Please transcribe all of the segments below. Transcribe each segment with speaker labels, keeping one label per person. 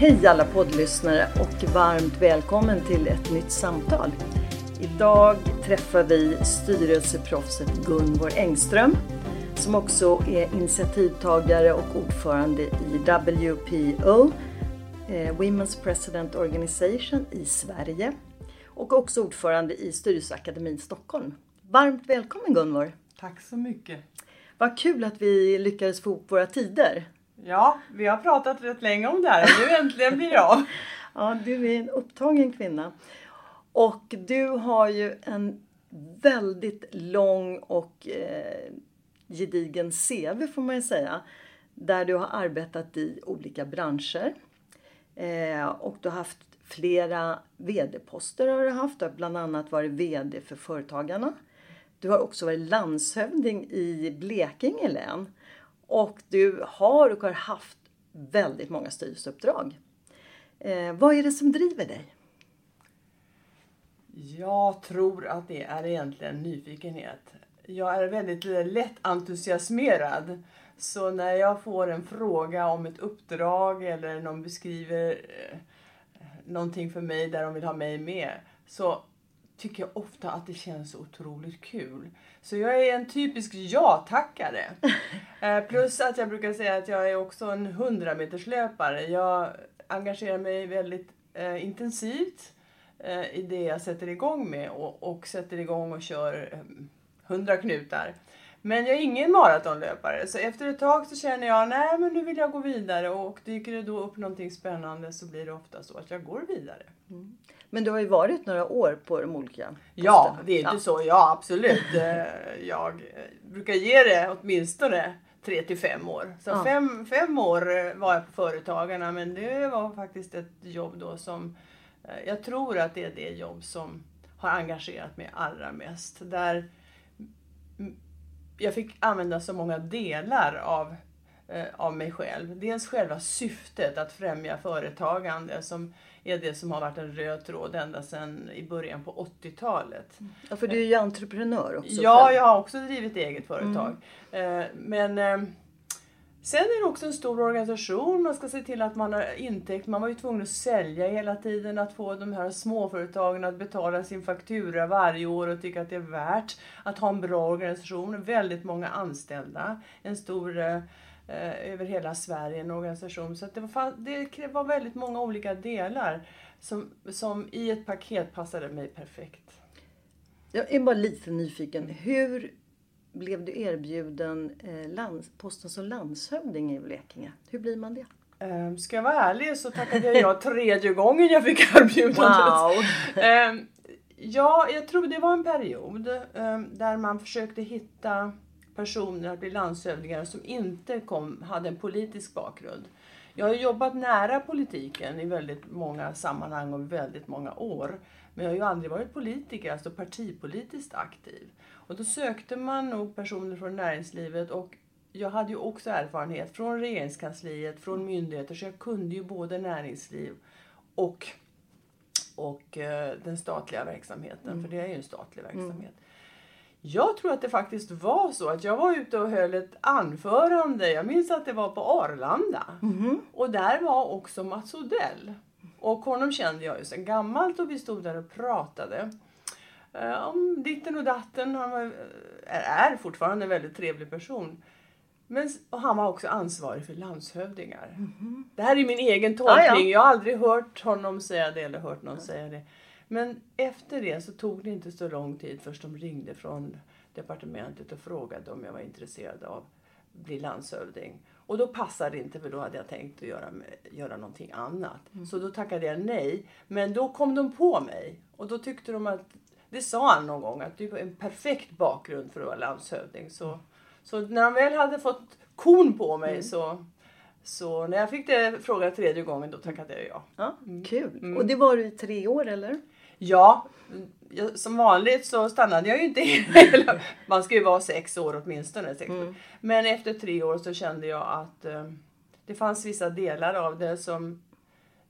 Speaker 1: Hej alla poddlyssnare och varmt välkommen till ett nytt samtal. Idag träffar vi styrelseproffset Gunvor Engström som också är initiativtagare och ordförande i WPO, eh, Women's President Organization i Sverige och också ordförande i Styrelseakademin Stockholm. Varmt välkommen Gunvor!
Speaker 2: Tack så mycket!
Speaker 1: Vad kul att vi lyckades få ihop våra tider.
Speaker 2: Ja, vi har pratat rätt länge om det här och nu äntligen blir det av.
Speaker 1: ja, du är en upptagen kvinna. Och du har ju en väldigt lång och eh, gedigen CV får man ju säga. Där du har arbetat i olika branscher. Eh, och du har haft flera VD-poster har du haft. Du har bland annat varit VD för Företagarna. Du har också varit landshövding i Blekinge län. Och du har och har haft väldigt många styrelseuppdrag. Eh, vad är det som driver dig?
Speaker 2: Jag tror att det är egentligen nyfikenhet. Jag är väldigt lätt entusiasmerad. Så när jag får en fråga om ett uppdrag eller någon beskriver eh, någonting för mig där de vill ha mig med så tycker jag ofta att det känns otroligt kul. Så jag är en typisk ja-tackare. Eh, plus att jag brukar säga att jag är också en 100 meterslöpare. Jag engagerar mig väldigt eh, intensivt eh, i det jag sätter igång med och, och sätter igång och kör eh, 100 knutar. Men jag är ingen maratonlöpare så efter ett tag så känner jag nej men nu vill jag gå vidare och dyker det då upp någonting spännande så blir det ofta så att jag går vidare.
Speaker 1: Mm. Men du har ju varit några år på de olika posterna.
Speaker 2: Ja, det är inte ja. så. Ja, absolut. Eh, jag eh, brukar ge det åtminstone 3 till 5 år. Så ja. fem, fem år var jag på Företagarna men det var faktiskt ett jobb då som eh, jag tror att det är det jobb som har engagerat mig allra mest. Där jag fick använda så många delar av, av mig själv. Dels själva syftet att främja företagande som är det som har varit en röd tråd ända sedan i början på 80-talet.
Speaker 1: Ja, för du är ju entreprenör också.
Speaker 2: Ja, själv. jag har också drivit eget företag. Mm. Men eh, Sen är det också en stor organisation. Man ska se till att man har intäkt. Man var ju tvungen att sälja hela tiden. Att få de här småföretagen att betala sin faktura varje år och tycka att det är värt att ha en bra organisation. Väldigt många anställda. En stor eh, över hela Sverige, en organisation. Så det, var, det var väldigt många olika delar som, som i ett paket passade mig perfekt.
Speaker 1: Jag är bara lite nyfiken. Hur blev du erbjuden eh, lands, posten som landshövding i Blekinge? Hur blir man det?
Speaker 2: Um, ska jag vara ärlig så tackade jag ja tredje gången jag fick erbjudandet. Wow. Um, ja, jag tror det var en period um, där man försökte hitta personer att bli landshövdingar som inte kom, hade en politisk bakgrund. Jag har jobbat nära politiken i väldigt många sammanhang och väldigt många år. Men jag har ju aldrig varit politiker, alltså partipolitiskt aktiv. Och då sökte man nog personer från näringslivet och jag hade ju också erfarenhet från regeringskansliet, från myndigheter, så jag kunde ju både näringsliv och, och eh, den statliga verksamheten, mm. för det är ju en statlig verksamhet. Mm. Jag tror att det faktiskt var så att jag var ute och höll ett anförande. Jag minns att det var på Arlanda. Och där var också Mats Odell. Och honom kände jag ju sedan gammalt och vi stod där och pratade. eh, om ditten och datten. Han var, är fortfarande en väldigt trevlig person. Men, och han var också ansvarig för landshövdingar. Det här är min egen tolkning.
Speaker 1: Ja, ja.
Speaker 2: Jag har aldrig hört honom säga det eller hört någon säga det. Men efter det så tog det inte så lång tid först de ringde från departementet och frågade om jag var intresserad av att bli landshövding. Och då passade det inte för då hade jag tänkt att göra, göra någonting annat. Så då tackade jag nej. Men då kom de på mig och då tyckte de att, det sa han någon gång, att du har en perfekt bakgrund för att vara landshövding. Så, så när de väl hade fått kon på mig så, så när jag fick det frågan tredje gången då tackade jag ja.
Speaker 1: Ja,
Speaker 2: Mm.
Speaker 1: Kul. Och det var du i tre år eller?
Speaker 2: Ja, som vanligt så stannade jag ju inte hela... Man ska ju vara sex år åtminstone. Sex år. Men efter tre år så kände jag att eh, det fanns vissa delar av det som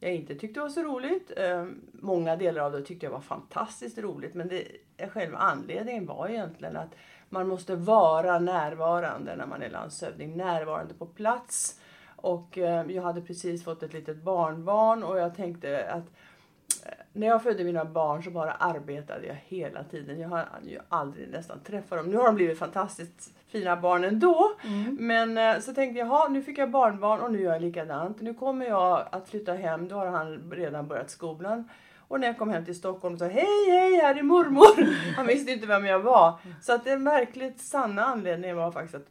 Speaker 2: jag inte tyckte var så roligt. Eh, många delar av det tyckte jag var fantastiskt roligt. Men det, själva anledningen var egentligen att man måste vara närvarande när man är landshövding. Närvarande på plats. Och eh, jag hade precis fått ett litet barnbarn och jag tänkte att när jag födde mina barn så bara arbetade jag hela tiden. Jag har ju aldrig nästan träffat dem. Nu har de blivit fantastiskt fina barn ändå. Men eh, så tänkte jag, "Jaha, nu fick jag barnbarn och nu gör jag likadant. Nu kommer jag att flytta hem. Då har han redan börjat skolan. Och när jag kom hem till Stockholm så hej hej här är mormor. Han visste inte vem jag var. Så att den verkligt sanna anledningen var faktiskt att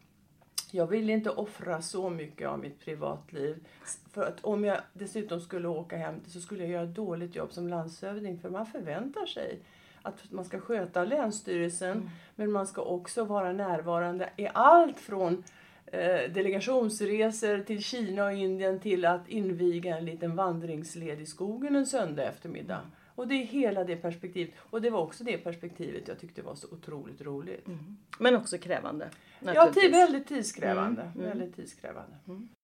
Speaker 2: jag ville inte offra så mycket av mitt privatliv. För att om jag dessutom skulle åka hem så skulle jag göra ett dåligt jobb som landshövding. För man förväntar sig att man ska sköta Länsstyrelsen. Men man ska också vara närvarande i allt från eh, delegationsresor till Kina och Indien till att inviga en liten vandringsled i skogen en söndag eftermiddag. Och det är hela det perspektivet. Och det var också det perspektivet jag tyckte var så otroligt roligt.
Speaker 1: Men också krävande.
Speaker 2: Ja, väldigt tidskrävande. Väldigt tidskrävande.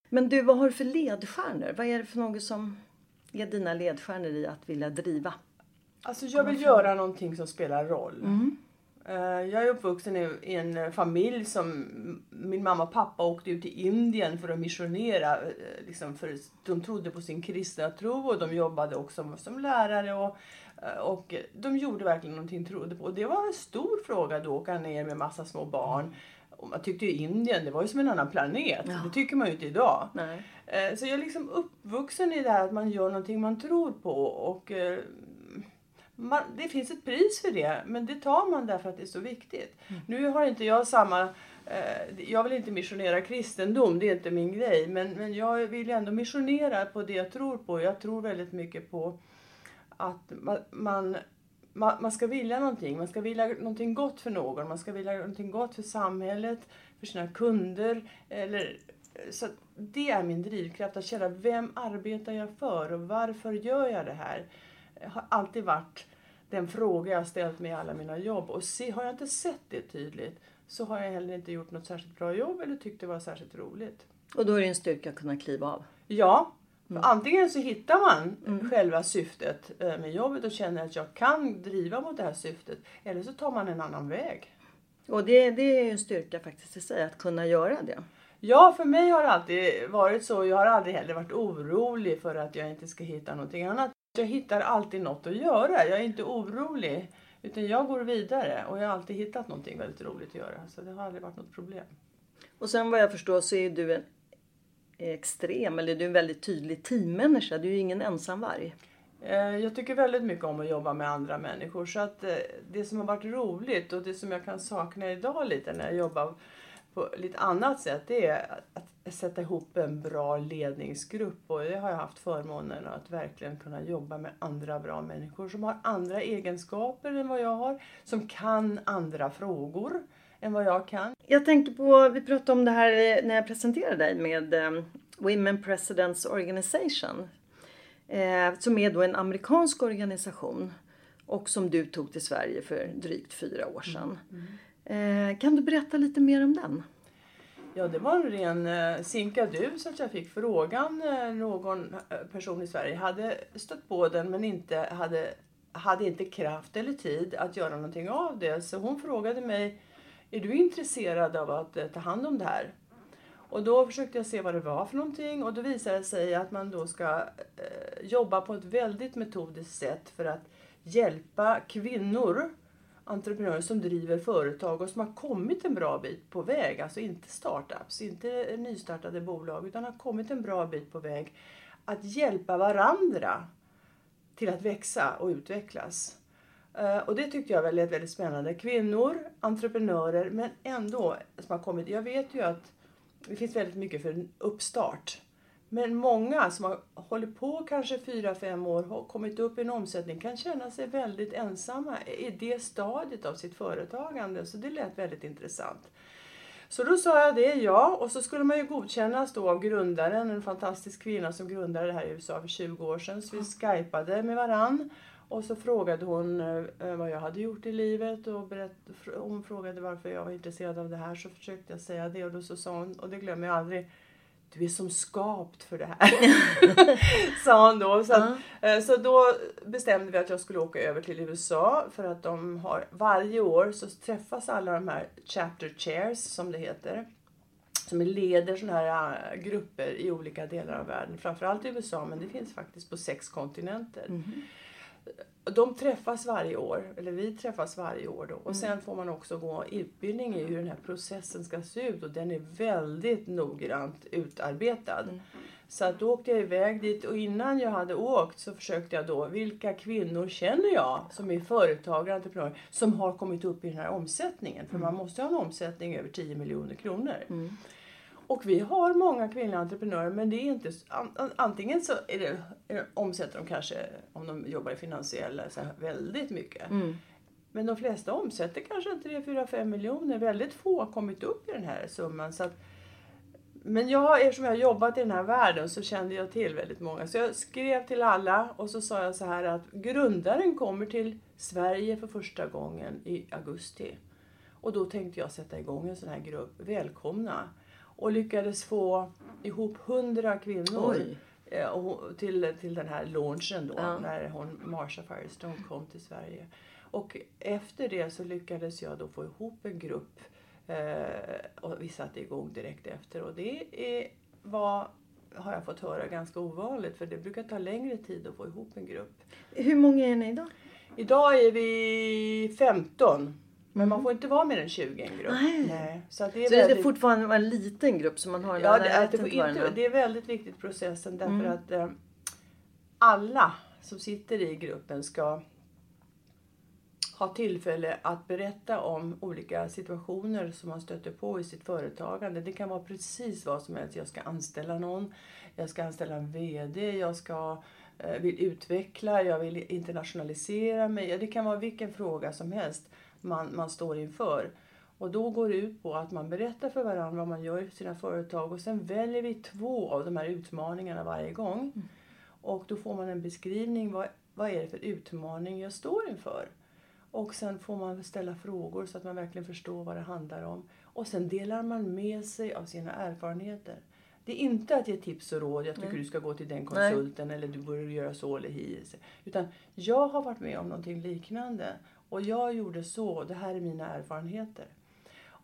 Speaker 1: Men du, vad har du för ledstjärnor? Vad är det för något som är dina ledstjärnor i att vilja driva?
Speaker 2: Alltså jag vill göra någonting som spelar roll. Eh, Jag är uppvuxen i en familj som min mamma och pappa åkte ut till Indien för att missionera. eh, Liksom för de trodde på sin kristna tro och de jobbade också som lärare. Och, eh, och de gjorde verkligen någonting de trodde på. Och det var en stor fråga då, åka ner med massa små barn. Och man tyckte ju Indien, det var ju som en annan planet. Det tycker man ju inte idag.
Speaker 1: Nej.
Speaker 2: Eh, Så jag är liksom uppvuxen i det här att man gör någonting man tror på. Och eh, man, det finns ett pris för det, men det tar man därför att det är så viktigt. Nu har inte jag samma... Eh, jag vill inte missionera kristendom, det är inte min grej. Men, men jag vill ändå missionera på det jag tror på. Jag tror väldigt mycket på att man, man, man, ska vilja någonting. Man ska vilja någonting gott för någon. Man ska vilja någonting gott för samhället, för sina kunder. Eller, så att det är min drivkraft, att känna vem arbetar jag för och varför gör jag det här? Har alltid varit den fråga jag har ställt mig i alla mina jobb. Och se, har jag inte sett det tydligt så har jag heller inte gjort något särskilt bra jobb eller tyckt det var särskilt roligt.
Speaker 1: Och då är det en styrka att kunna kliva av.
Speaker 2: Ja, för antingen så hittar man själva syftet eh, med jobbet och känner att jag kan driva mot det här syftet. Eller så tar man en annan väg.
Speaker 1: Och det, det är ju en styrka faktiskt i sig att kunna göra det.
Speaker 2: Ja, för mig har det alltid varit så. Jag har aldrig heller varit orolig för att jag inte ska hitta någonting annat. Jag hittar alltid något att göra. Jag är inte orolig. Utan jag går vidare och jag har alltid hittat någonting väldigt roligt att göra. Så det har aldrig varit något problem.
Speaker 1: Och sen vad jag förstår så är du en extrem, eller du är en väldigt tydlig teammänniska. Du är ju ingen ensamvarg.
Speaker 2: Eh, Jag tycker väldigt mycket om att jobba med andra människor. Så att eh, det som har varit roligt och det som jag kan sakna idag lite när jag jobbar på lite annat sätt det är att- sätta ihop en bra ledningsgrupp. Och det har jag haft förmånen att verkligen kunna jobba med andra bra människor som har andra egenskaper än vad jag har. Som kan andra frågor än vad jag kan.
Speaker 1: Jag tänker på, vi pratade om det här när jag presenterade dig med eh, Women Presidents Organization. Eh, som är då en amerikansk organisation. Och som du tog till Sverige för drygt fyra år sedan. Eh, Eh, kan du berätta lite mer om den?
Speaker 2: Ja, det var en ren eh, sinkadus att jag fick frågan. Eh, någon eh, person i Sverige hade stött på den men inte hade, hade inte kraft eller tid att göra någonting av det. Så hon frågade mig är du intresserad av att eh, ta hand om det här? Och då försökte jag se vad det var för någonting och då visade det sig att man då ska eh, jobba på ett väldigt metodiskt sätt för att hjälpa kvinnor, entreprenörer som driver företag och som har kommit en bra bit på väg, alltså inte startups, inte nystartade bolag, utan har kommit en bra bit på väg att hjälpa varandra till att växa och utvecklas. Eh, och det tyckte jag var väldigt, väldigt spännande. Kvinnor, entreprenörer, men ändå som har kommit. Jag vet ju att det finns väldigt mycket för en uppstart. Men många som har hållit på kanske 4-5 år, har kommit upp i en omsättning, kan känna sig väldigt ensamma i det stadiet av sitt företagande. Så det lät väldigt intressant. Så då sa jag det, ja. Och så skulle man ju godkännas då av grundaren, en fantastisk kvinna som grundade det här i USA för 20 år sedan. Så vi skypade med varann. Och så frågade hon eh, vad jag hade gjort i livet och berätt, hon frågade varför jag var intresserad av det här. Så försökte jag säga det och då så sa hon, och det glömmer jag aldrig, du är som skapt för det här. sa hon då. Så, att, uh. så då bestämde vi att jag skulle åka över till USA för att de har varje år så träffas alla de här chapter chairs som det heter. Som leder sådana här eh, grupper i olika delar av världen. Framförallt i USA men det finns faktiskt på sex kontinenter. Mm -hmm de träffas varje år, eller vi träffas varje år då. Och mm. sen får man också gå utbildning i hur den här processen ska se ut och den är väldigt noggrant utarbetad. Mm. Så att då åkte jag iväg dit och innan jag hade åkt så försökte jag då, vilka kvinnor känner jag som är företagare, entreprenörer, som har kommit upp i den här omsättningen? För mm. man måste ha en omsättning över 10 miljoner kronor. Mm. Och vi har många kvinnliga entreprenörer men det är inte antingen så är det, omsätter de kanske, om de jobbar i finansiella, så väldigt mycket. Mm. Men de flesta omsätter kanske 3, 4, 5 miljoner. Väldigt få har kommit upp i den här summan. Så att, men jag, eftersom jag har jobbat i den här världen så kände jag till väldigt många. Så jag skrev till alla och så sa jag så här att grundaren kommer till Sverige för första gången i augusti. Och då tänkte jag sätta igång en sån här grupp. Välkomna! Och lyckades få ihop hundra kvinnor eh, till, till den här launchen då, ja. när hon, Marsha Firestone kom till Sverige. Och efter det så lyckades jag då få ihop en grupp eh, och vi satte igång direkt efter. Och det är, var, har jag fått höra, ganska ovanligt för det brukar ta längre tid att få ihop en grupp.
Speaker 1: Hur många är ni idag?
Speaker 2: Idag är vi 15. Men man får inte vara mer än 20 i en grupp.
Speaker 1: Nej. Nej. Så, att det, är så väldigt... det är fortfarande en liten grupp som man har
Speaker 2: ja, det, är, det, inte, det är väldigt viktigt processen därför mm. att eh, alla som sitter i gruppen ska ha tillfälle att berätta om olika situationer som man stöter på i sitt företagande. Det kan vara precis vad som helst. Jag ska anställa någon, jag ska anställa en VD, jag ska eh, vill utveckla, jag vill internationalisera mig. Det kan vara vilken fråga som helst man, man står inför. Och då går det ut på att man berättar för varandra vad man gör i sina företag och sen väljer vi två av de här utmaningarna varje gång. Mm. Och då får man en beskrivning, vad, vad är det för utmaning jag står inför? Och sen får man ställa frågor så att man verkligen förstår vad det handlar om. Och sen delar man med sig av sina erfarenheter. Det är inte att ge tips och råd, jag tycker Nej. du ska gå till den konsulten Nej. eller du borde göra så eller hi. Utan jag har varit med om någonting liknande och jag gjorde så, det här är mina erfarenheter.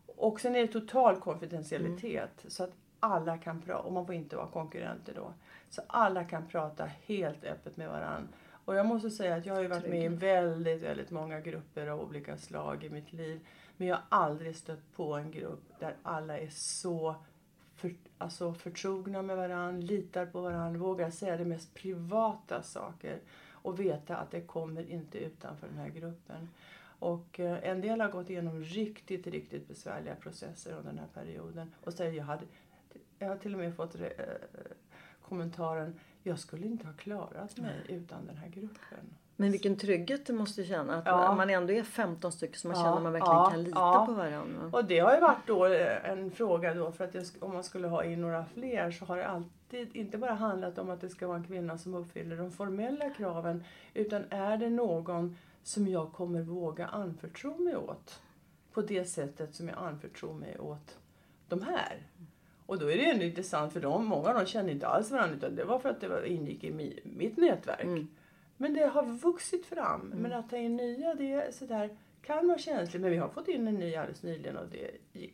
Speaker 2: Och sen är det total konfidentialitet mm. så att alla kan prata, och man får inte vara konkurrenter då. Så alla kan prata helt öppet med varandra. Och jag måste säga att jag har ju varit med i väldigt, väldigt många grupper av olika slag i mitt liv. Men jag har aldrig stött på en grupp där alla är så för, alltså förtrogna med varandra, litar på varandra, vågar säga de mest privata saker och veta att det kommer inte utanför den här gruppen. Och eh, en del har gått igenom riktigt, riktigt besvärliga processer under den här perioden och säger jag hade, jag har till och med fått eh, kommentaren, jag skulle inte ha klarat mig utan den här gruppen.
Speaker 1: Men vilken trygghet du måste känna att ja. man ändå är 15 stycken som man ja, känner att man verkligen ja, kan lita på varandra.
Speaker 2: Och det har ju varit då eh, en fråga då för att jag, om man skulle ha in några fler så har det alltid inte bara handlat om att det ska vara en kvinna som uppfyller de formella kraven utan är det någon som jag kommer våga anförtro mig åt på det sättet som jag anförtror mig åt de här. Och då är det ändå intressant för dem, många av dem kände inte alls varandra utan det var för att det ingick i mitt nätverk. Mm. Men det har vuxit fram. Mm. Men att ta in nya, det är sådär kan vara känsligt. Men vi har fått in en ny alldeles nyligen och det gick,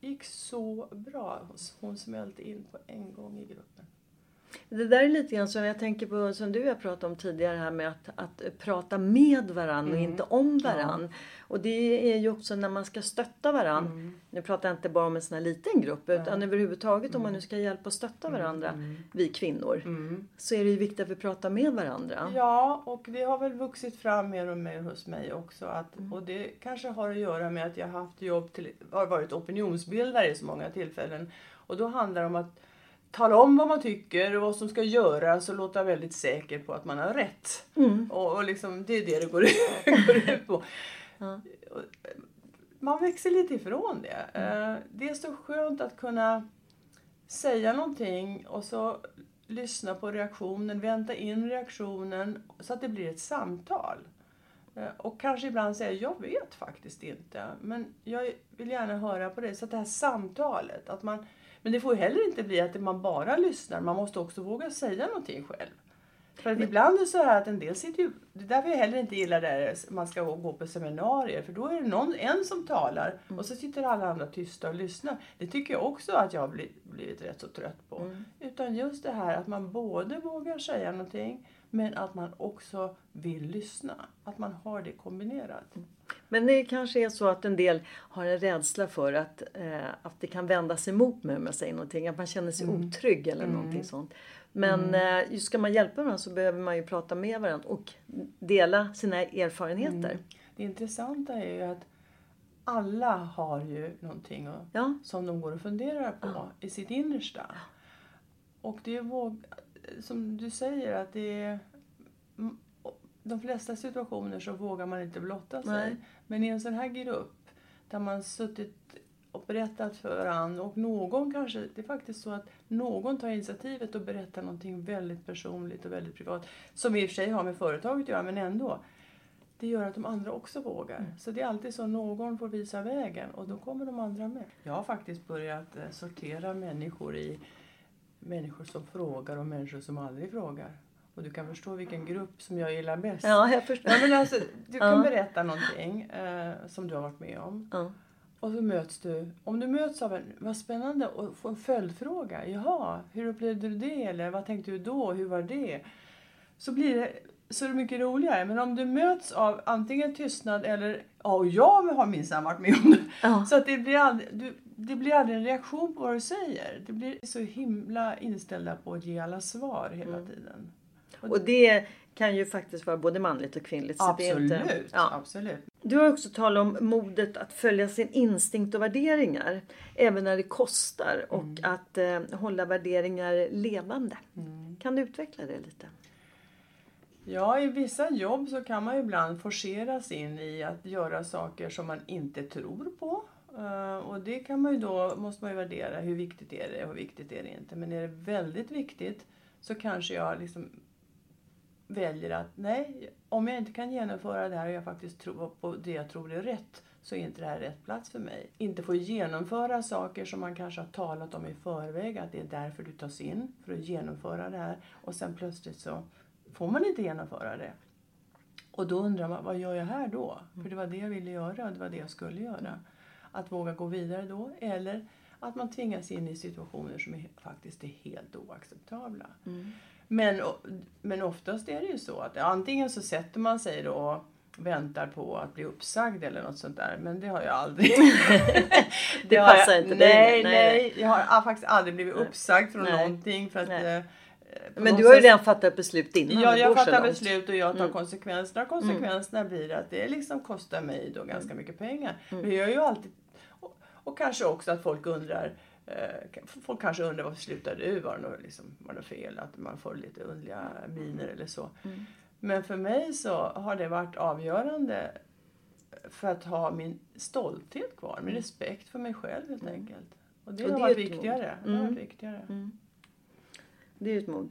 Speaker 2: gick så bra. Hon smälte in på en gång i gruppen.
Speaker 1: Det där är lite grann som jag tänker på, som du har pratat om tidigare här med att, att prata med varandra
Speaker 2: Mm.
Speaker 1: och inte om varandra. Och det är ju också när man ska stötta varandra.
Speaker 2: Mm.
Speaker 1: Nu pratar jag inte bara om en sån här liten grupp utan överhuvudtaget om man nu ska hjälpa och stötta varandra, vi kvinnor. Så är det ju viktigt att vi pratar med varandra.
Speaker 2: Ja, och det har väl vuxit fram mer och mer hos mig också. Att, Och det kanske har att göra med att jag haft jobb till, har varit opinionsbildare i så många tillfällen. Och då handlar det om att tala om vad man tycker och vad som ska göras och låta väldigt säker på att man har rätt. Och, och liksom, det är det det går, går ut på. Eh, Man växer lite ifrån det. Eh, Det är så skönt att kunna säga någonting och så lyssna på reaktionen, vänta in reaktionen så att det blir ett samtal. Eh, Och kanske ibland säga, jag vet faktiskt inte, men jag vill gärna höra på det. Så att det här samtalet, att man, men det får ju heller inte bli att man bara lyssnar, man måste också våga säga någonting själv. För att ibland är det så här att en del sitter ju, det är därför jag heller inte gillar det här, man ska gå- på seminarier, för då är det någon, en som talar och så sitter alla andra tysta och lyssnar. Det tycker jag också att jag har blivit, blivit rätt så trött på. Utan just det här att man både vågar säga någonting, men att man också vill lyssna. Att man har det kombinerat.
Speaker 1: Men det kanske är så att en del har en rädsla för att, eh, att det kan vändas emot mig om jag säger någonting. Att man känner sig otrygg eller någonting sånt. Men eh, just ska man hjälpa varandra så behöver man ju prata med varandra och dela sina erfarenheter.
Speaker 2: Det intressanta är ju att alla har ju någonting
Speaker 1: Ja.
Speaker 2: som de går och funderar på i sitt innersta. Och det är våg, som du säger att det är mm, de flesta situationer så vågar man inte blotta sig.
Speaker 1: Nej.
Speaker 2: Men i en sån här grupp där man suttit och berättat för varandra och någon kanske, det är faktiskt så att någon tar initiativet och berättar någonting väldigt personligt och väldigt privat. Som i och för sig har med företaget att göra men ändå. Det gör att de andra också vågar. Så det är alltid så, någon får visa vägen och då kommer de andra med. Jag har faktiskt börjat eh, sortera människor i människor som frågar och människor som aldrig frågar. Och du kan förstå vilken grupp som jag gillar bäst.
Speaker 1: Ja, jag förstår.
Speaker 2: Ja, men alltså, du kan
Speaker 1: Ja.
Speaker 2: berätta någonting eh, som du har varit med om.
Speaker 1: Ja.
Speaker 2: Och så möts du, om du möts av en, vad spännande, och får en följdfråga. Jaha, hur upplevde du det? Eller vad tänkte du då? Hur var det? Så blir det så är det mycket roligare. Men om du möts av antingen tystnad eller ja, och jag har minsann varit med om det.
Speaker 1: Ja.
Speaker 2: Så att det blir, aldrig, du, det blir aldrig en reaktion på vad du säger. Det blir så himla inställda på att ge alla svar hela
Speaker 1: Mm.
Speaker 2: tiden.
Speaker 1: Och det kan ju faktiskt vara både manligt och kvinnligt.
Speaker 2: Absolut,
Speaker 1: inte, ja.
Speaker 2: absolut.
Speaker 1: Du har också talat om modet att följa sin instinkt och värderingar. Även när det kostar. Och att eh, hålla värderingar levande. Kan du utveckla det lite?
Speaker 2: Ja, i vissa jobb så kan man ju ibland forceras in i att göra saker som man inte tror på. Eh, och det kan man ju då, måste man ju värdera, hur viktigt är det och hur viktigt är det inte. Men är det väldigt viktigt så kanske jag liksom väljer att nej, om jag inte kan genomföra det här och jag faktiskt tror på det jag tror är rätt så är inte det här rätt plats för mig. Inte få genomföra saker som man kanske har talat om i förväg, att det är därför du tas in, för att genomföra det här. Och sen plötsligt så får man inte genomföra det. Och då undrar man, vad gör jag här då? För det var det jag ville göra och det var det jag skulle göra. Att våga gå vidare då, eller att man tvingas in i situationer som är, faktiskt är helt oacceptabla. Men, o- men oftast är det ju så att antingen så sätter man sig då och väntar på att bli uppsagd eller något sånt där. Men det har jag aldrig.
Speaker 1: Det
Speaker 2: har
Speaker 1: passar
Speaker 2: jag,
Speaker 1: inte
Speaker 2: nej,
Speaker 1: dig.
Speaker 2: Nej,
Speaker 1: Nej,
Speaker 2: Jag har faktiskt aldrig blivit uppsagd från
Speaker 1: Nej.
Speaker 2: någonting. För att,
Speaker 1: Nej.
Speaker 2: eh,
Speaker 1: Men du har ju redan fattat beslut innan.
Speaker 2: Ja, jag fattar beslut och jag tar
Speaker 1: Mm.
Speaker 2: konsekvenserna. Konsekvenserna blir att det liksom kostar mig då ganska
Speaker 1: Mm.
Speaker 2: mycket pengar. Men jag gör ju alltid... Och, kanske också att folk undrar eh, Folk kanske undrar varför slutade du? Var det något, liksom, var det fel? Att man får lite underliga miner eller så.
Speaker 1: Mm.
Speaker 2: Men för mig så har det varit avgörande för att ha min stolthet kvar. Min respekt för mig själv helt enkelt. Och det
Speaker 1: Mm. Och
Speaker 2: har
Speaker 1: det är
Speaker 2: varit viktigare. Det har
Speaker 1: Mm.
Speaker 2: varit viktigare.
Speaker 1: Det är ett mod.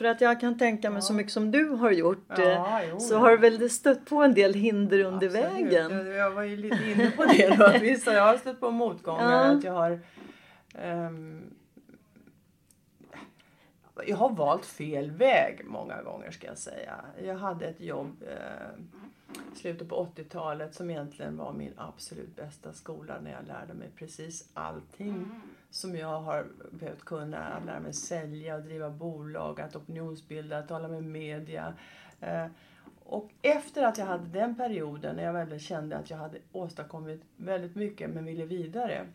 Speaker 1: För att jag kan tänka mig så mycket som du har gjort
Speaker 2: Ja,
Speaker 1: eh,
Speaker 2: jo,
Speaker 1: så
Speaker 2: ja.
Speaker 1: har du väl stött på en del hinder under
Speaker 2: Absolut.
Speaker 1: vägen.
Speaker 2: Jag, jag var ju lite inne på det då. Visst, jag har stött på motgångar.
Speaker 1: Ja.
Speaker 2: Att jag har ehm, jag har valt fel väg många gånger ska jag säga. Jag hade ett jobb eh, slutet på 80-talet som egentligen var min absolut bästa skola när jag lärde mig precis allting som jag har behövt kunna. Att lära mig sälja och driva bolag, att opinionsbilda, att tala med media. Eh, och efter att jag hade den perioden när jag väl kände att jag hade åstadkommit väldigt mycket men ville vidare.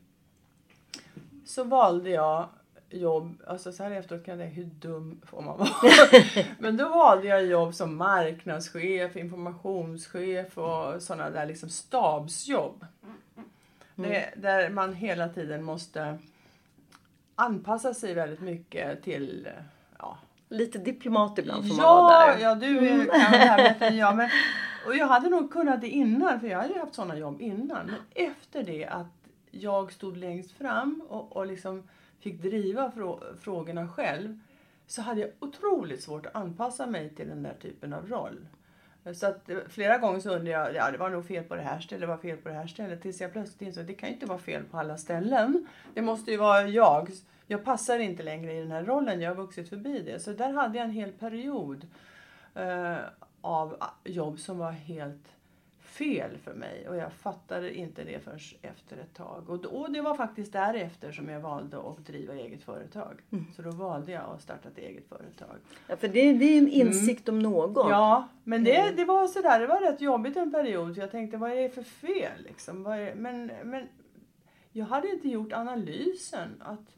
Speaker 2: Så valde jag jobb, alltså så här efteråt kan jag tänka hur dum får man vara? men då valde jag jobb som marknadschef, informationschef och sådana där liksom stabsjobb. Det, där man hela tiden måste anpassa sig väldigt mycket till ja,
Speaker 1: Lite diplomat ibland får man vara där. Mm.
Speaker 2: ja du är- kan det här bättre än jag. Men, och jag hade nog kunnat det innan, för jag hade ju haft sådana jobb innan. Men efter det att jag stod längst fram och, och liksom fick driva frå, frågorna själv så hade jag otroligt svårt att anpassa mig till den där typen av roll. Så att eh, flera gånger så undrade jag, ja det var nog fel på det här stället, det var fel på det här stället. Tills jag plötsligt insåg att det kan ju inte vara fel på alla ställen. Det måste ju vara jag. Jag passar inte längre i den här rollen, jag har vuxit förbi det. Så där hade jag en hel period eh, av ah, jobb som var helt fel för mig. Och jag fattade inte det förrän efter ett tag. Och, då, och det var faktiskt därefter som jag valde att driva eget företag. Så då valde jag att starta ett eget företag.
Speaker 1: Ja, för det, det är en insikt om någon.
Speaker 2: Ja, men det,
Speaker 1: Mm.
Speaker 2: det var sådär, det var rätt jobbigt en period. Jag tänkte, vad är det för fel liksom? Men, men jag hade inte gjort analysen att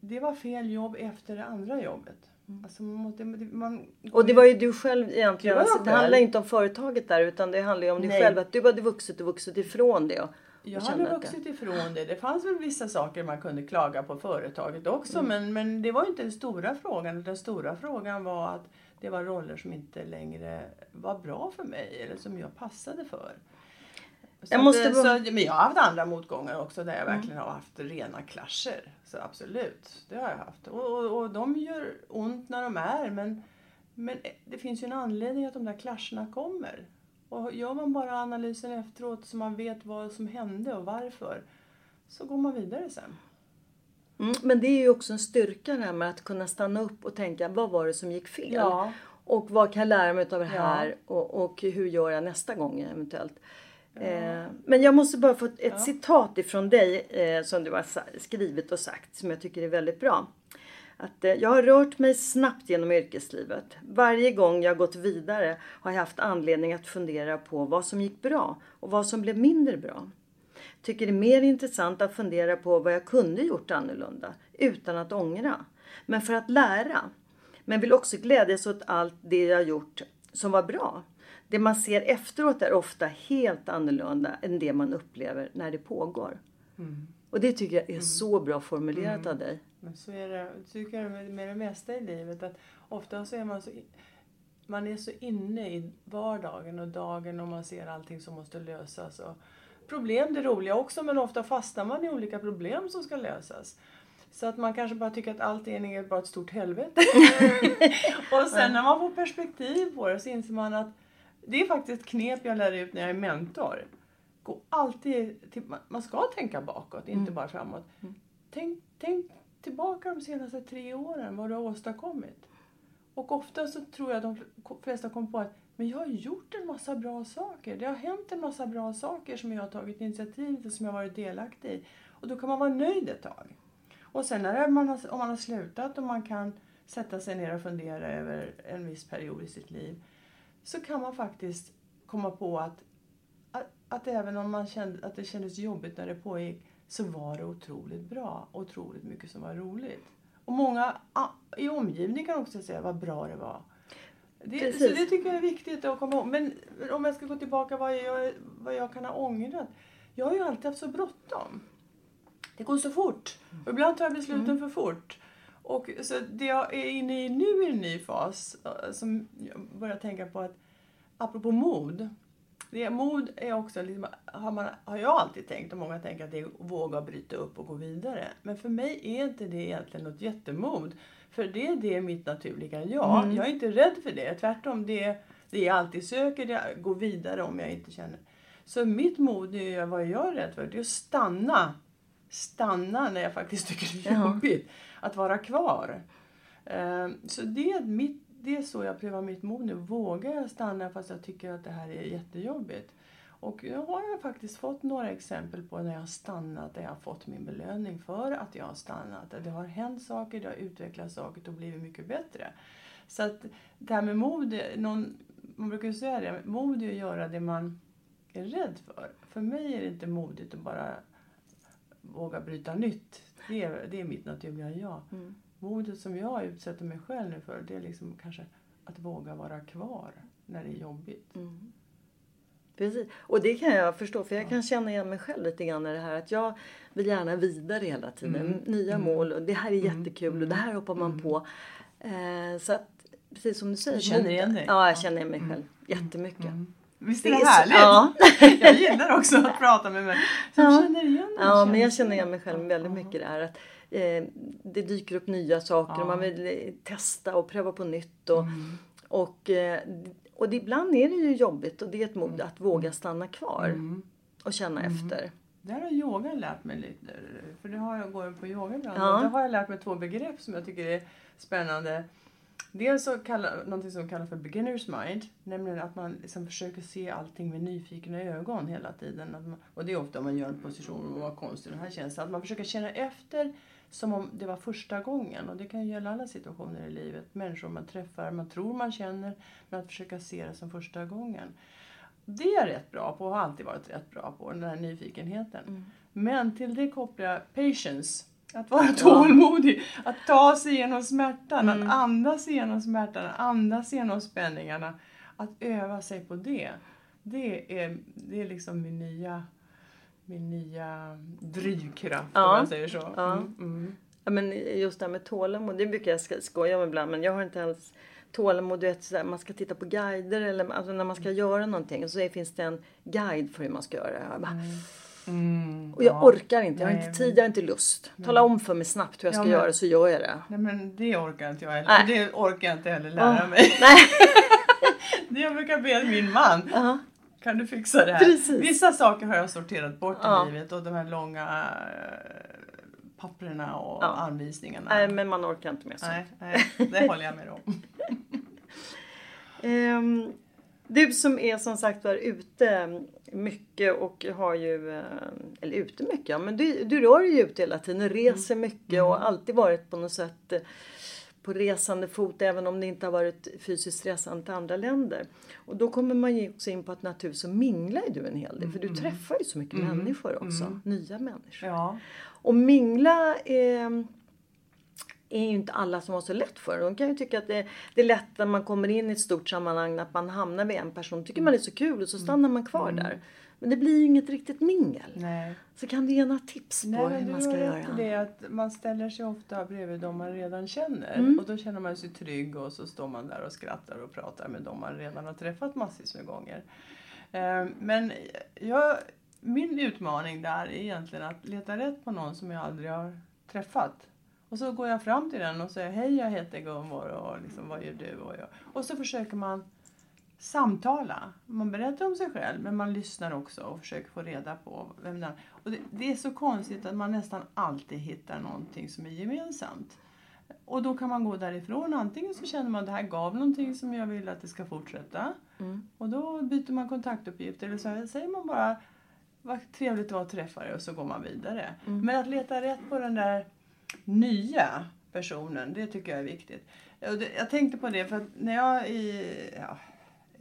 Speaker 2: det var fel jobb efter det andra jobbet. Alltså man måste, man,
Speaker 1: Och det var ju du själv egentligen.
Speaker 2: Det
Speaker 1: alltså, det handlar inte om företaget där utan det handlar ju om dig
Speaker 2: Nej.
Speaker 1: själv. Att du hade vuxit och vuxit ifrån det. Och,
Speaker 2: Jag
Speaker 1: och
Speaker 2: hade
Speaker 1: att det-
Speaker 2: vuxit ifrån det. Det fanns väl vissa saker man kunde klaga på företaget också.
Speaker 1: Mm.
Speaker 2: Men, men det var inte den stora frågan. Den stora frågan var att det var roller som inte längre var bra för mig. Eller som jag passade för. Så
Speaker 1: Jag
Speaker 2: att,
Speaker 1: måste bara-
Speaker 2: så, men jag har haft andra motgångar också där jag verkligen har haft rena krascher. Så absolut, det har jag haft. Och, och, och de gör ont när de är. Men, men det finns ju en anledning att de där krascherna kommer. Och gör man bara analysen efteråt så man vet vad som hände och varför. Så går man vidare sen.
Speaker 1: Mm, men det är ju också en styrka det här med att kunna stanna upp och tänka vad var det som gick fel?
Speaker 2: Ja.
Speaker 1: Och vad kan jag lära mig av det
Speaker 2: Ja.
Speaker 1: här? Och, och hur gör jag nästa gång eventuellt? Eh, men jag måste bara få ett, ett citat ifrån dig eh, som du har skrivit och sagt som jag tycker är väldigt bra. Att, eh, jag har rört mig snabbt genom yrkeslivet. Varje gång jag gått vidare har jag haft anledning att fundera på vad som gick bra och vad som blev mindre bra. Tycker det är mer intressant att fundera på vad jag kunde gjort annorlunda utan att ångra. Men för att lära. Men vill också glädjas åt allt det jag gjort som var bra. Det man ser efteråt är ofta helt annorlunda än det man upplever när det pågår. Och det tycker jag är så bra formulerat av dig.
Speaker 2: Men så är det, tycker jag med, det mesta i livet. Att ofta så är man så, man är så inne i vardagen och dagen och man ser allting som måste lösas. Och problem det är roliga också men ofta fastnar man i olika problem som ska lösas. Så att man kanske bara tycker att allting är bara ett stort helvete. och sen när man får perspektiv på det så inser man att det är faktiskt ett knep jag lär ut när jag är mentor. Gå alltid till, man- ska tänka bakåt, inte bara framåt. Tänk, tänk tillbaka de senaste tre åren, vad du har åstadkommit. Och ofta så tror jag de flesta kommer på att men jag har gjort en massa bra saker. Det har hänt en massa bra saker som jag har tagit initiativ till, som jag har varit delaktig i. Och då kan man vara nöjd ett tag. Och sen när man har, om man har slutat och man kan sätta sig ner och fundera över en viss period i sitt liv så kan man faktiskt komma på att, att, att även om man kände att det kändes jobbigt när det pågick så var det otroligt bra. Otroligt mycket som var roligt. Och många i omgivningen kan också säga vad bra det var. Det, så det tycker jag är viktigt att komma ihåg. Men om jag ska gå tillbaka vad jag, vad jag kan ha ångrat. Jag har ju alltid haft så bråttom. Det går så fort. Och ibland tar jag besluten för fort. Och så det jag är inne i nu är en ny fas eh, som jag börjar tänka på att apropå mod. Det, mod är också, liksom, har, man, har jag alltid tänkt och många tänker att det är att våga bryta upp och gå vidare. Men för mig är inte det egentligen något jättemod. För det är det mitt naturliga jag. Jag är inte rädd för det. Tvärtom, det, det jag alltid söker, det är att gå vidare om jag inte känner. Så mitt mod, är vad jag är rädd för, det är att stanna. Stanna när jag faktiskt tycker det är jobbigt. Att vara kvar. Eh, så det är, mitt, det är så jag prövar mitt mod nu. Vågar jag stanna fast jag tycker att det här är jättejobbigt? Och jag har jag faktiskt fått några exempel på när jag har stannat, där jag har fått min belöning för att jag har stannat. Det har hänt saker, det har utvecklats saker och blivit mycket bättre. Så att det här med mod, någon, man brukar ju säga det, mod är att göra det man är rädd för. För mig är det inte modigt att bara våga bryta nytt. Det är, det är mitt naturliga jag. Modet som jag utsätter mig själv nu för, det är liksom kanske att våga vara kvar när det är jobbigt.
Speaker 1: Precis. Och det kan jag förstå för jag kan känna igen mig själv lite grann i det här att jag vill gärna vidare hela tiden.
Speaker 2: Mm.
Speaker 1: Nya mål och det här är jättekul och det här hoppar man på. Eh, så att precis som du säger.
Speaker 2: Du känner igen dig?
Speaker 1: Ja, jag känner igen mig själv jättemycket.
Speaker 2: Visst
Speaker 1: Det
Speaker 2: är det
Speaker 1: är så-
Speaker 2: härligt?
Speaker 1: ja.
Speaker 2: jag gillar också att prata med mig. Så jag känner igen mig.
Speaker 1: Ja, men jag känner igen mig själv väldigt mycket där. Att, eh, det dyker upp nya saker och man vill eh, testa och pröva på nytt. Och,
Speaker 2: Mm.
Speaker 1: och, eh, och det, ibland är det ju jobbigt och det är ett mod att
Speaker 2: Mm.
Speaker 1: våga stanna kvar och känna efter.
Speaker 2: Det här har yoga lärt mig lite. För det har jag går på yoga ibland.
Speaker 1: Ja.
Speaker 2: Och Då har jag lärt mig två begrepp som jag tycker är spännande. Dels så kallar, någonting som kallas för beginners mind. Nämligen att man liksom försöker se allting med nyfikna ögon hela tiden. Man, och det är ofta om man gör en position och vad konstigt det här känns. Att man försöker känna efter som om det var första gången. Och det kan ju gälla alla situationer i livet. Människor man träffar, man tror man känner. Men att försöka se det som första gången. Det är jag rätt bra på och har alltid varit rätt bra på, den här nyfikenheten. Men till det kopplar jag patience. Att vara tålmodig, att ta sig igenom smärtan, att andas igenom smärtan, att andas igenom spänningarna. Att öva sig på det. Det är, det är liksom min nya, min nya drivkraft
Speaker 1: Ja.
Speaker 2: om man säger så.
Speaker 1: Ja.
Speaker 2: Mm, mm.
Speaker 1: Ja, men just det här med tålamod, det brukar jag skoja om ibland. Men jag har inte alls tålamod. Du vet, så här, man ska titta på guider eller alltså när man ska göra någonting. Så är- finns det en guide för hur man ska göra. Jag bara,
Speaker 2: Mm,
Speaker 1: och jag
Speaker 2: ja.
Speaker 1: orkar inte. Jag har
Speaker 2: Nej,
Speaker 1: inte tid, jag har inte lust. Tala om för mig snabbt hur jag
Speaker 2: Ja,
Speaker 1: ska
Speaker 2: men-
Speaker 1: göra så gör jag det.
Speaker 2: Nej men det orkar inte jag heller.
Speaker 1: Nej.
Speaker 2: Det orkar jag inte heller lära mig.
Speaker 1: Nej.
Speaker 2: Det jag brukar be min man.
Speaker 1: Ja.
Speaker 2: Kan du fixa det här?
Speaker 1: Precis.
Speaker 2: Vissa saker har jag sorterat bort
Speaker 1: Ja.
Speaker 2: i livet och de här långa eh, papperna och
Speaker 1: Ja.
Speaker 2: anvisningarna.
Speaker 1: Nej, men man orkar inte med sånt.
Speaker 2: nej, nej, det håller jag med om.
Speaker 1: Ehm, du som är som sagt var ute mycket och har ju, eh, eller ute mycket, ja, men du, du rör dig ju ute hela tiden och reser mycket och alltid varit på något sätt eh, på resande fot även om det inte har varit fysiskt resande till andra länder. Och då kommer man ju också in på att naturligtvis så minglar ju du en hel del för du träffar ju så mycket människor också, nya människor.
Speaker 2: Ja.
Speaker 1: Och mingla är, är ju inte alla som har så lätt för. De kan ju tycka att det, det är lätt när man kommer in i ett stort sammanhang att man hamnar vid en person. Tycker man det är så kul och så stannar man kvar där. Men det blir ju inget riktigt mingel.
Speaker 2: Nej.
Speaker 1: Så kan du ge några tips
Speaker 2: Nej,
Speaker 1: på
Speaker 2: men
Speaker 1: hur man ska göra?
Speaker 2: det att man ställer sig ofta bredvid de man redan känner.
Speaker 1: Mm.
Speaker 2: Och då känner man sig trygg och så står man där och skrattar och pratar med de man redan har träffat massvis med gånger. Eh, Men jag, min utmaning där är egentligen att leta rätt på någon som jag aldrig har träffat. Och så går jag fram till den och säger hej jag heter Gunvor och liksom, vad gör du? Och, jag. och så försöker man samtala. Man berättar om sig själv men man lyssnar också och försöker få reda på vem den är. Och det, det är så konstigt att man nästan alltid hittar någonting som är gemensamt. Och då kan man gå därifrån. Antingen så känner man att det här gav någonting som jag vill att det ska fortsätta. Och då byter man kontaktuppgifter. Eller så säger man bara vad trevligt det var att träffa dig och så går man vidare. Men att leta rätt på den där nya personen, det tycker jag är viktigt. Och jag tänkte på det för att när jag i, ja,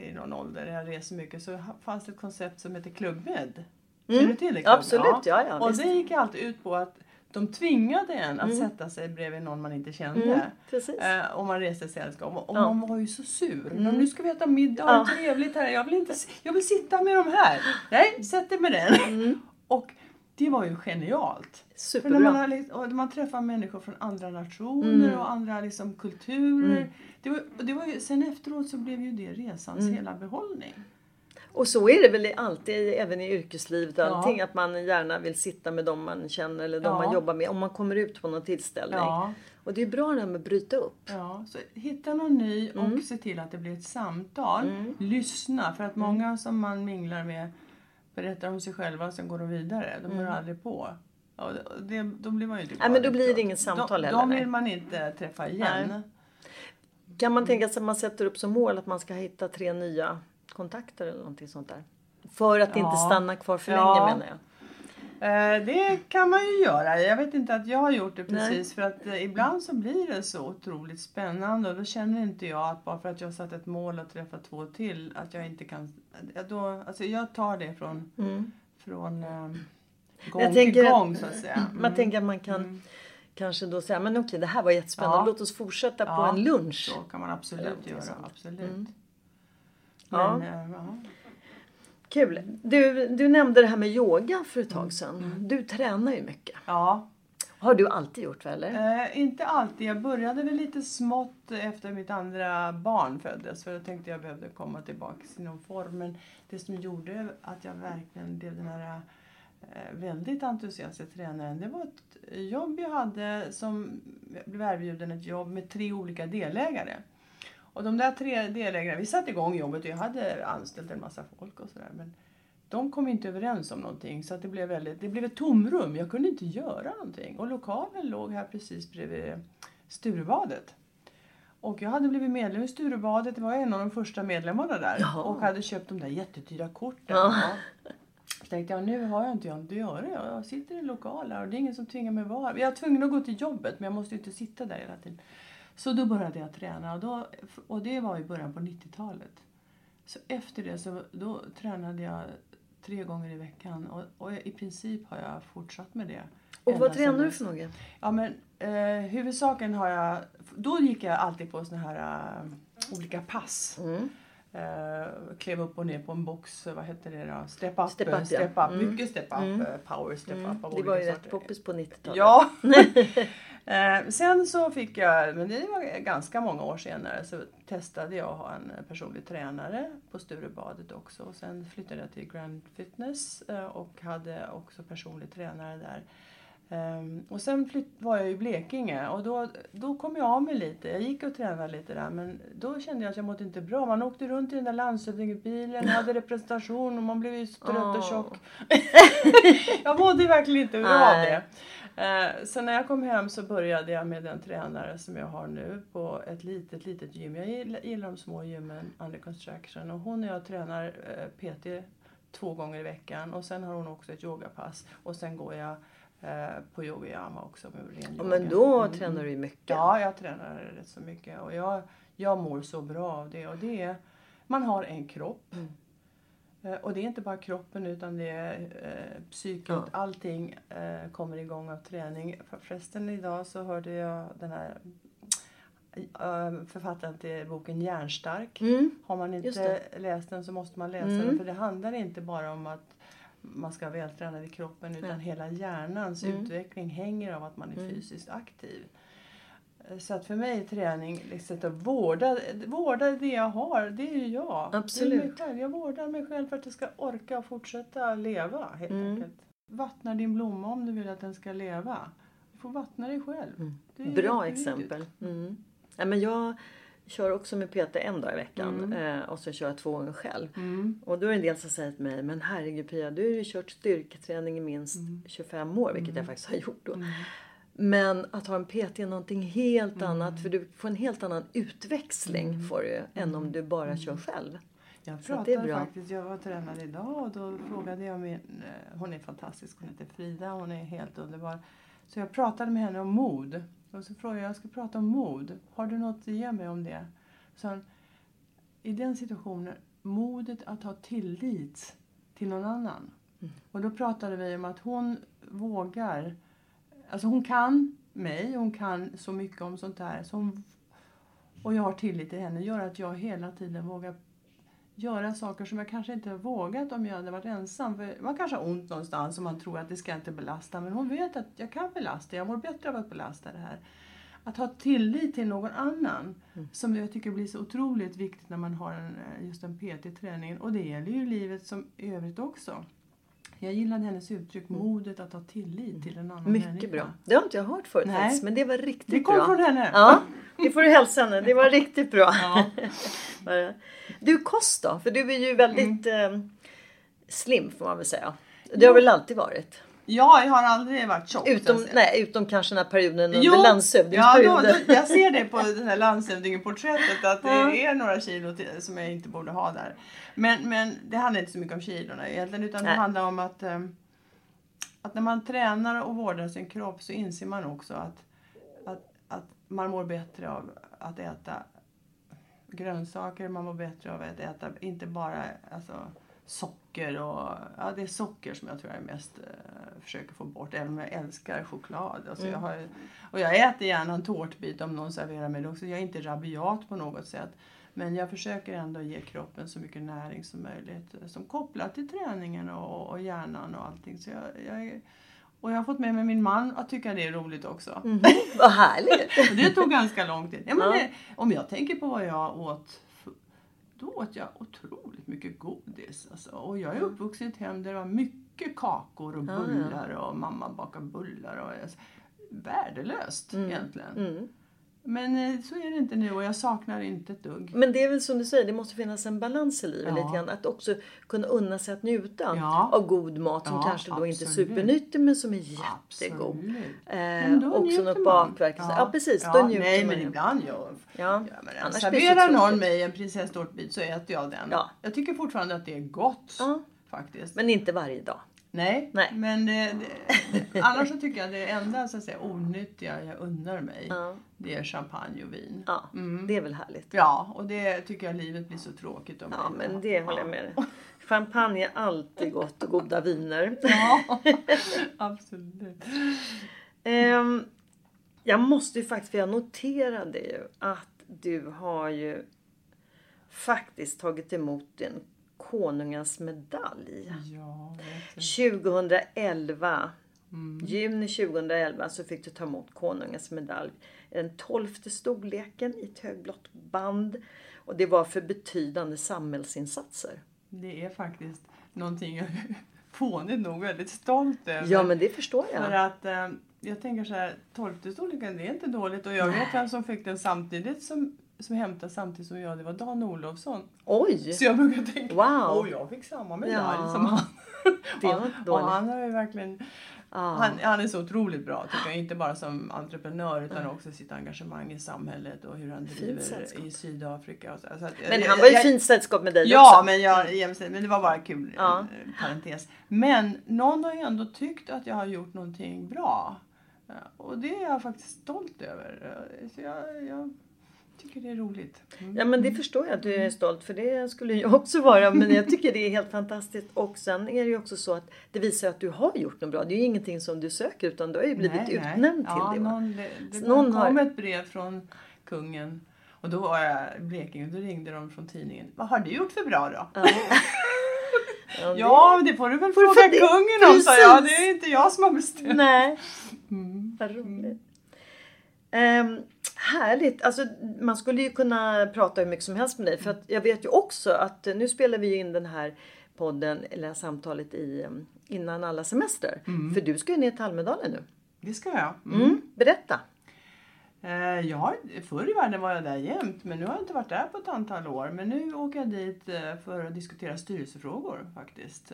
Speaker 2: i någon ålder, jag reser mycket, så fanns det ett koncept som heter klubbmed. Känner du till det? Club?
Speaker 1: Absolut, ja, ja,
Speaker 2: Och
Speaker 1: visst.
Speaker 2: det gick alltid ut på att de tvingade en att sätta sig bredvid någon man inte kände.
Speaker 1: Mm, precis.
Speaker 2: Eh, om man reste i sällskap. Och
Speaker 1: Ja. Mm.
Speaker 2: man var ju så sur. Men nu ska vi äta middag, ha
Speaker 1: Ja.
Speaker 2: trevligt här. Jag vill, inte, jag vill sitta med de här. Nej, sätt dig med den.
Speaker 1: Mm.
Speaker 2: Och det var ju genialt. För när
Speaker 1: Superbra.
Speaker 2: man, och man träffar människor från andra nationer
Speaker 1: Mm.
Speaker 2: och andra liksom, kulturer. Det var, det var ju, sen efteråt så blev ju det resans
Speaker 1: Mm.
Speaker 2: hela behållning.
Speaker 1: Och så är det väl alltid även i yrkeslivet och
Speaker 2: Ja.
Speaker 1: allting. Att man gärna vill sitta med dem man känner eller de
Speaker 2: Ja.
Speaker 1: man jobbar med. Om man kommer ut på någon tillställning.
Speaker 2: Ja.
Speaker 1: Och det är bra det här med att bryta upp.
Speaker 2: Ja, så hitta någon ny
Speaker 1: Mm.
Speaker 2: och se till att det blir ett samtal. Lyssna, för att många
Speaker 1: Mm.
Speaker 2: som man minglar med berättar om sig själva och sen går de vidare. De hör aldrig på. Och det, då blir man ju inte
Speaker 1: Mm. Nej, men då blir det inget samtal
Speaker 2: de,
Speaker 1: heller,
Speaker 2: De
Speaker 1: nej.
Speaker 2: vill man inte träffa igen.
Speaker 1: Nej. Kan man tänka sig att man sätter upp som mål att man ska hitta tre nya kontakter eller någonting sånt där? För att inte
Speaker 2: Ja.
Speaker 1: stanna kvar för
Speaker 2: Ja.
Speaker 1: länge menar jag.
Speaker 2: Eh, det kan man ju göra. Jag vet inte att jag har gjort det
Speaker 1: Nej.
Speaker 2: precis för att eh, ibland så blir det så otroligt spännande och då känner inte jag att bara för att jag satt ett mål att träffa två till att jag inte kan... ja, Då, alltså jag tar det från, från eh, gång till
Speaker 1: att-
Speaker 2: gång så att säga.
Speaker 1: Man tänker att man kan kanske då säga men okej det här var jättespännande.
Speaker 2: Ja.
Speaker 1: Låt oss fortsätta på
Speaker 2: Ja,
Speaker 1: en lunch.
Speaker 2: Så kan man absolut göra. Absolut.
Speaker 1: Ja.
Speaker 2: Men, eh, ja.
Speaker 1: Kul. Du, du nämnde det här med yoga för ett tag sedan. Du tränar ju mycket.
Speaker 2: ja.
Speaker 1: Har du alltid gjort va, eller?
Speaker 2: Eh, inte alltid. Jag började väl lite smått efter mitt andra barn föddes. För jag tänkte jag behövde komma tillbaka i någon form. Men det som gjorde att jag verkligen blev den här eh, väldigt entusiastiska tränaren. Det var ett jobb jag hade som jag blev erbjuden ett jobb med tre olika delägare. Och de där tre delägarna, vi satte igång jobbet och jag hade anställt en massa folk och sådär. Men de kom inte överens om någonting så att det blev väldigt, det blev ett tomrum. Jag kunde inte göra någonting. Och lokalen låg här precis bredvid Sturebadet. Och jag hade blivit medlem i Sturebadet, det var en av de första medlemmarna där.
Speaker 1: Jaha.
Speaker 2: Och hade köpt de där jättedyra korten.
Speaker 1: Ja.
Speaker 2: Ja. Så tänkte jag, nu har jag inte något att göra. Jag sitter i en lokal här och det är ingen som tvingar mig att vara här. Jag är tvungen att gå till jobbet men jag måste ju inte sitta där hela tiden. Så då började jag träna och, då, och det var i början på 90-talet. Så efter det så då tränade jag tre gånger i veckan och, och i princip har jag fortsatt med det.
Speaker 1: Och vad tränar du för något?
Speaker 2: Ja men eh, huvudsaken har jag, då gick jag alltid på såna här eh, olika pass.
Speaker 1: Mm.
Speaker 2: Eh, klev upp och ner på en box, vad hette det då? Step up,
Speaker 1: Step up, ja.
Speaker 2: step up.
Speaker 1: Mm.
Speaker 2: mycket step up,
Speaker 1: Mm.
Speaker 2: eh, power step up. av
Speaker 1: Det var ju rätt poppis på 90-talet.
Speaker 2: Ja. eh, sen så fick jag, men det var ganska många år senare, så testade jag att ha en personlig tränare på Sturebadet också. Och sen flyttade jag till Grand Fitness eh, och hade också personlig tränare där. Ehm, och sen flytt, var jag i Blekinge och då, då kom jag av mig lite. Jag gick och tränade lite där men då kände jag att jag mådde inte bra. Man åkte runt i den där landshövdingebilen, hade representation och man blev ju trött och
Speaker 1: Åh.
Speaker 2: tjock. jag mådde verkligen inte bra av det. Eh, Så när jag kom hem så började jag med den tränare som jag har nu på ett litet, litet gym. Jag gillar, de små gymmen, Under Construction. Och hon och jag tränar eh, PT två gånger i veckan. Och sen har hon också ett yogapass. Och sen går jag eh, på yogayama också med ren yoga.
Speaker 1: men då
Speaker 2: Mm.
Speaker 1: tränar du ju mycket.
Speaker 2: Ja, jag tränar rätt så mycket. Och jag, jag mår så bra av det. Och det är, man har en kropp. Eh, Och det är inte bara kroppen utan det är eh, psyket.
Speaker 1: Ja.
Speaker 2: Allting eh, kommer igång av träning. För- Förresten idag så hörde jag den här eh, författaren till boken Järnstark.
Speaker 1: Mm.
Speaker 2: Har man inte läst den så måste man läsa
Speaker 1: Mm.
Speaker 2: den. För det handlar inte bara om att man ska vara vältränad i kroppen utan
Speaker 1: Ja.
Speaker 2: hela hjärnans
Speaker 1: Mm.
Speaker 2: utveckling hänger av att man är
Speaker 1: Mm.
Speaker 2: fysiskt aktiv. Eh, Så att för mig är träning liksom att vårda, vårda det jag har, det är ju jag. Det är
Speaker 1: Absolut.
Speaker 2: mig själv. Jag vårdar mig själv för att jag ska orka fortsätta leva helt
Speaker 1: Mm.
Speaker 2: enkelt. Vattna din blomma om du vill att den ska leva. Du får vattna dig själv. Det är
Speaker 1: Mm. Bra exempel. Mm. Ja, men jag kör också med PT en dag i veckan eh, och så kör jag två gånger själv.
Speaker 2: Mm.
Speaker 1: Och då är det en del som säger till mig, men herregud Pia, du har ju kört styrketräning i minst 25 år, vilket jag faktiskt har gjort då. Men att ha en PT är någonting helt annat, för du får en helt annan utväxling får du, än om du bara kör själv.
Speaker 2: Jag pratade faktiskt, jag var tränad idag och då frågade jag min, eh, hon är fantastisk, hon heter Frida, hon är helt underbar. Så jag pratade med henne om mod. Och så frågade jag, jag ska prata om mod. Har du något att ge mig om det? Så han, i den situationen, modet att ha tillit till någon annan. Och då pratade vi om att hon vågar, alltså hon kan mig, hon kan så mycket om sånt här. Så hon, och jag har tillit till henne, gör att jag hela tiden vågar göra saker som jag kanske inte vågat om jag hade varit ensam. För man kanske har ont någonstans och man tror att det ska inte belasta. Men hon vet att jag kan belasta, jag mår bättre av att belasta det här. Att ha tillit till någon annan, som jag tycker blir så otroligt viktigt när man har en, eh, just en PT-träning. Och det gäller ju livet som i övrigt också. Jag gillade hennes uttryck, modet att ha tillit till en annan
Speaker 1: Mycket
Speaker 2: människa.
Speaker 1: bra. Det har inte jag hört förut
Speaker 2: Nej.
Speaker 1: men det var riktigt
Speaker 2: Det kom
Speaker 1: bra.
Speaker 2: från henne.
Speaker 1: Ja, det får du hälsa henne. Det var riktigt bra.
Speaker 2: Ja.
Speaker 1: Du kost då? För du är ju väldigt eh, slim får man väl säga. Det har väl alltid varit?
Speaker 2: Ja, jag har aldrig varit tjock.
Speaker 1: Utom, nej, utom kanske den här perioden under
Speaker 2: ja, då,
Speaker 1: landshövdingsperioden.
Speaker 2: då, jag ser det på det här landshövdingeporträttet att
Speaker 1: Ja.
Speaker 2: det är några kilo till, som jag inte borde ha där. Men, men det handlar inte så mycket om kilorna egentligen utan
Speaker 1: Nej.
Speaker 2: det handlar om att, ehm, att när man tränar och vårdar sin kropp så inser man också att, att, att man mår bättre av att äta grönsaker, man mår bättre av att äta inte bara alltså, socker och ja, det är socker som jag tror jag mest eh, försöker få bort även om jag älskar choklad. Alltså, jag har, och jag äter gärna en tårtbit om någon serverar mig det också. Jag är inte rabiat på något sätt. Men jag försöker ändå ge kroppen så mycket näring som möjligt eh, som kopplat till träningen och, och hjärnan och allting. Så jag, jag och jag har fått med mig min man att tycka det är roligt också.
Speaker 1: Mhm, Vad härligt!
Speaker 2: Det tog ganska lång tid. Ja, men
Speaker 1: Ja.
Speaker 2: det, om jag tänker på vad jag åt, då åt jag otroligt mycket godis. Alltså. Och jag är uppvuxen i ett hem där det var mycket kakor och bullar och mamma bakade bullar. Och, alltså, värdelöst egentligen.
Speaker 1: Mm.
Speaker 2: Men eh, så är det inte nu och jag saknar inte ett dugg.
Speaker 1: Men det är väl som du säger, det måste finnas en balans i livet
Speaker 2: Ja.
Speaker 1: lite grann. Att också kunna unna sig att njuta
Speaker 2: Ja.
Speaker 1: av god mat som
Speaker 2: Ja,
Speaker 1: kanske då inte är supernyttig men som är jättegod.
Speaker 2: Absolut.
Speaker 1: Eh,
Speaker 2: Men då
Speaker 1: också något bakverk. Ja. ja precis, då njuter
Speaker 2: Nej,
Speaker 1: man
Speaker 2: men
Speaker 1: ju.
Speaker 2: ibland jag...
Speaker 1: Ja,
Speaker 2: Ja, men
Speaker 1: annars
Speaker 2: serverar någon mig en prinsesstårtbit så äter jag den.
Speaker 1: Ja.
Speaker 2: Jag tycker fortfarande att det är gott. Faktiskt.
Speaker 1: Men inte varje dag.
Speaker 2: Nej,
Speaker 1: Nej.
Speaker 2: men det, det, annars så tycker jag det enda så att säga, onyttiga jag unnar mig
Speaker 1: Ja.
Speaker 2: det är champagne och vin.
Speaker 1: Ja, det är väl härligt.
Speaker 2: Ja, och det tycker jag livet blir så tråkigt om
Speaker 1: Ja, men det håller jag med dig. Champagne är alltid gott och goda viner.
Speaker 2: Ja, absolut.
Speaker 1: Ehm, jag måste ju faktiskt, för jag noterade ju att du har ju faktiskt tagit emot en konungens medalj.
Speaker 2: Ja, vet du.
Speaker 1: 2011, juni 2011 så fick du ta emot konungens medalj. Den tolfte storleken i ett högblått band. Och det var för betydande samhällsinsatser.
Speaker 2: det är faktiskt någonting jag fånigt nog väldigt stolt över.
Speaker 1: Ja men det förstår
Speaker 2: För
Speaker 1: jag.
Speaker 2: att eh, jag tänker så här, tolfte storleken det är inte dåligt och jag vet vem som fick den samtidigt som, som hämtade samtidigt som jag. Det var Dan Olofsson.
Speaker 1: Oj!
Speaker 2: Så jag brukar tänka,
Speaker 1: Wow.
Speaker 2: åh jag fick samma medalj
Speaker 1: Ja.
Speaker 2: som han.
Speaker 1: Det var
Speaker 2: och han har ju verkligen,
Speaker 1: Ja.
Speaker 2: han, han är så otroligt bra tycker jag. Inte bara som entreprenör utan också sitt engagemang i samhället och hur han driver i Sydafrika. Och så. Så att,
Speaker 1: Men han var ju
Speaker 2: jag-
Speaker 1: fint sällskap med dig
Speaker 2: Ja,
Speaker 1: också.
Speaker 2: men, jag, jämställd, men det var bara kul. En Parentes. Men någon har ju ändå tyckt att jag har gjort någonting bra. Och det är jag faktiskt stolt över. Så jag, jag tycker det är roligt. Mm.
Speaker 1: Ja men det förstår jag att du är stolt för det skulle jag också vara. Men jag tycker det är helt fantastiskt. Och sen är det ju också så att det visar att du har gjort något bra. Det är ju ingenting som du söker utan du har ju blivit
Speaker 2: Nej, nej.
Speaker 1: utnämnd till
Speaker 2: ja,
Speaker 1: det. Va?
Speaker 2: Någon, det det
Speaker 1: Någon
Speaker 2: kom
Speaker 1: har-
Speaker 2: ett brev från kungen och då var jag i Blekinge och då ringde de från tidningen. Vad har du gjort för bra då?
Speaker 1: Ja, det-
Speaker 2: Ja, det får du väl fråga
Speaker 1: det-
Speaker 2: kungen om, sa jag. Det är inte jag som har bestämt.
Speaker 1: Nej.
Speaker 2: Mm.
Speaker 1: Vad roligt. Ehm, härligt. Alltså, man skulle ju kunna prata hur mycket som helst med dig. För att jag vet ju också att eh, nu spelar vi in den här podden, eller här samtalet i, em, innan alla semester. För du ska ju ner till Almedalen nu.
Speaker 2: Det ska jag. Mm.
Speaker 1: Mm. Berätta.
Speaker 2: Eh, jag har, förr i världen var jag där jämt men nu har jag inte varit där på ett antal år. Men nu åker jag dit eh, för att diskutera styrelsefrågor faktiskt.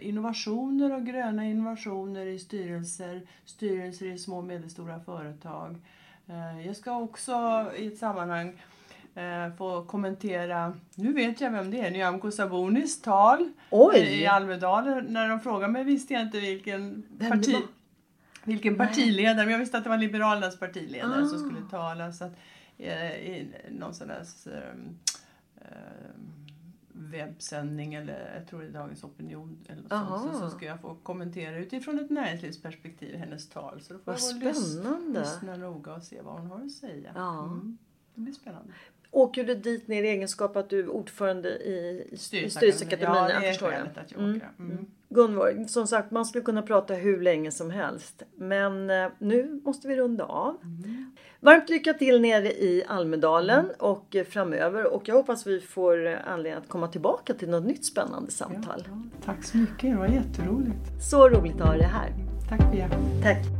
Speaker 2: Innovationer och gröna innovationer i styrelser, styrelser i små och medelstora företag. Eh, Jag ska också i ett sammanhang eh, få kommentera, nu vet jag vem det är, Nyamko Sabunis tal
Speaker 1: Oj!
Speaker 2: i Almedalen. När de frågade mig visste jag inte vilken parti... Vilken partiledare, men jag visste att det var Liberalernas partiledare som
Speaker 1: Ah.
Speaker 2: skulle tala. Så att, eh, I någon sån där eh, eh, webbsändning eller jag tror det är Dagens Opinion eller något sånt, så, så ska jag få kommentera utifrån ett näringslivsperspektiv hennes tal. Så då får
Speaker 1: Vad
Speaker 2: jag
Speaker 1: spännande.
Speaker 2: lyssna noga och se vad hon har att säga.
Speaker 1: Ja.
Speaker 2: Mm. Det blir spännande.
Speaker 1: Åker du dit ner i egenskap att du är ordförande i, i
Speaker 2: Styrelseakademin. Ja, det är skälet att jag
Speaker 1: Mm.
Speaker 2: åker. Mm.
Speaker 1: Gunvor, som sagt man skulle kunna prata hur länge som helst. Men eh, nu måste vi runda av.
Speaker 2: Mm.
Speaker 1: Varmt lycka till nere i Almedalen och eh, framöver. Och jag hoppas vi får anledning att komma tillbaka till något nytt spännande samtal.
Speaker 2: Ja, tack så mycket, det var jätteroligt.
Speaker 1: Så roligt att ha dig här.
Speaker 2: Tack Pia.
Speaker 1: Tack.